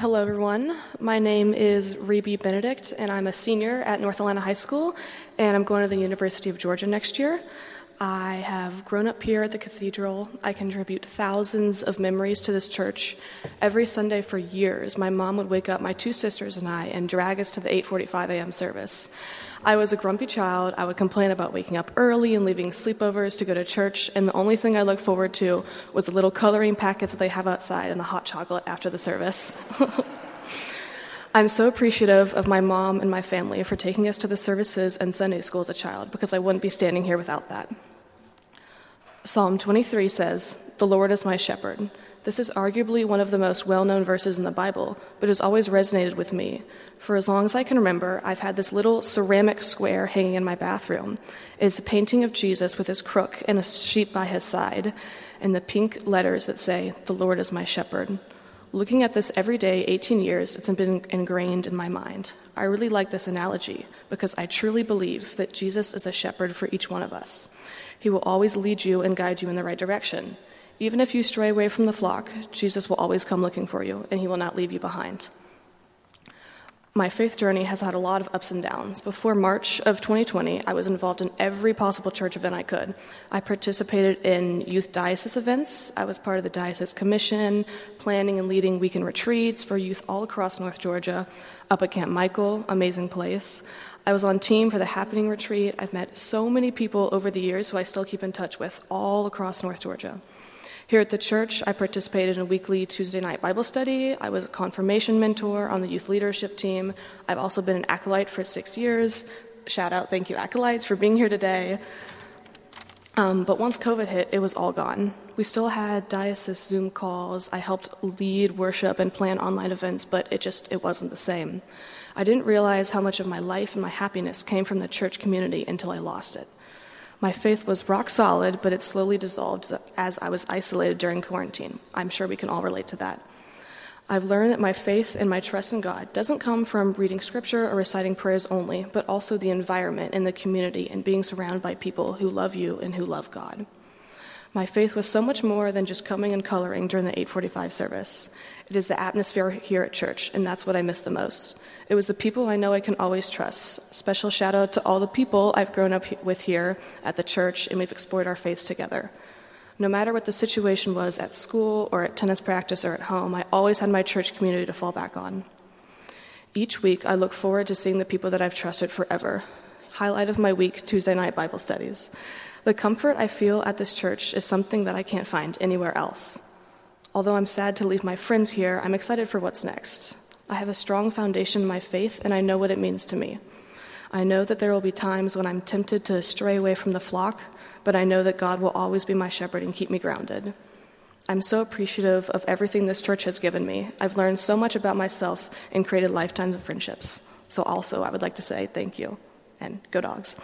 Hello, everyone. My name is Rebie Benedict, and I'm a senior at North Atlanta High School, and I'm going to the University of Georgia next year. I have grown up here at the cathedral. I contribute thousands of memories to this church. Every Sunday for years, my mom would wake up my two sisters and I and drag us to the 8:45 a.m. service. I was a grumpy child. I would complain about waking up early and leaving sleepovers to go to church, and the only thing I looked forward to was the little coloring packets that they have outside and the hot chocolate after the service. I'm so appreciative of my mom and my family for taking us to the services and Sunday school as a child because I wouldn't be standing here without that. Psalm 23 says, The Lord is my shepherd. This is arguably one of the most well known verses in the Bible, but it has always resonated with me. For as long as I can remember, I've had this little ceramic square hanging in my bathroom. It's a painting of Jesus with his crook and a sheep by his side, and the pink letters that say, The Lord is my shepherd. Looking at this every day, 18 years, it's been ingrained in my mind. I really like this analogy because I truly believe that Jesus is a shepherd for each one of us. He will always lead you and guide you in the right direction. Even if you stray away from the flock, Jesus will always come looking for you, and he will not leave you behind. My faith journey has had a lot of ups and downs. Before March of 2020, I was involved in every possible church event I could. I participated in youth diocese events. I was part of the diocese commission, planning and leading weekend retreats for youth all across North Georgia, up at Camp Michael, amazing place. I was on team for the Happening Retreat. I've met so many people over the years who I still keep in touch with all across North Georgia. Here at the church, I participated in a weekly Tuesday night Bible study. I was a confirmation mentor on the youth leadership team. I've also been an acolyte for six years. Shout out, thank you, acolytes, for being here today. Um, but once COVID hit, it was all gone. We still had diocese Zoom calls. I helped lead worship and plan online events, but it just it wasn't the same. I didn't realize how much of my life and my happiness came from the church community until I lost it. My faith was rock solid, but it slowly dissolved as I was isolated during quarantine. I'm sure we can all relate to that. I've learned that my faith and my trust in God doesn't come from reading scripture or reciting prayers only, but also the environment and the community and being surrounded by people who love you and who love God. My faith was so much more than just coming and coloring during the 845 service. It is the atmosphere here at church, and that's what I miss the most. It was the people I know I can always trust. Special shout out to all the people I've grown up with here at the church, and we've explored our faiths together. No matter what the situation was at school or at tennis practice or at home, I always had my church community to fall back on. Each week, I look forward to seeing the people that I've trusted forever. Highlight of my week Tuesday night Bible studies. The comfort I feel at this church is something that I can't find anywhere else. Although I'm sad to leave my friends here, I'm excited for what's next. I have a strong foundation in my faith, and I know what it means to me. I know that there will be times when I'm tempted to stray away from the flock, but I know that God will always be my shepherd and keep me grounded. I'm so appreciative of everything this church has given me. I've learned so much about myself and created lifetimes of friendships. So, also, I would like to say thank you and go dogs.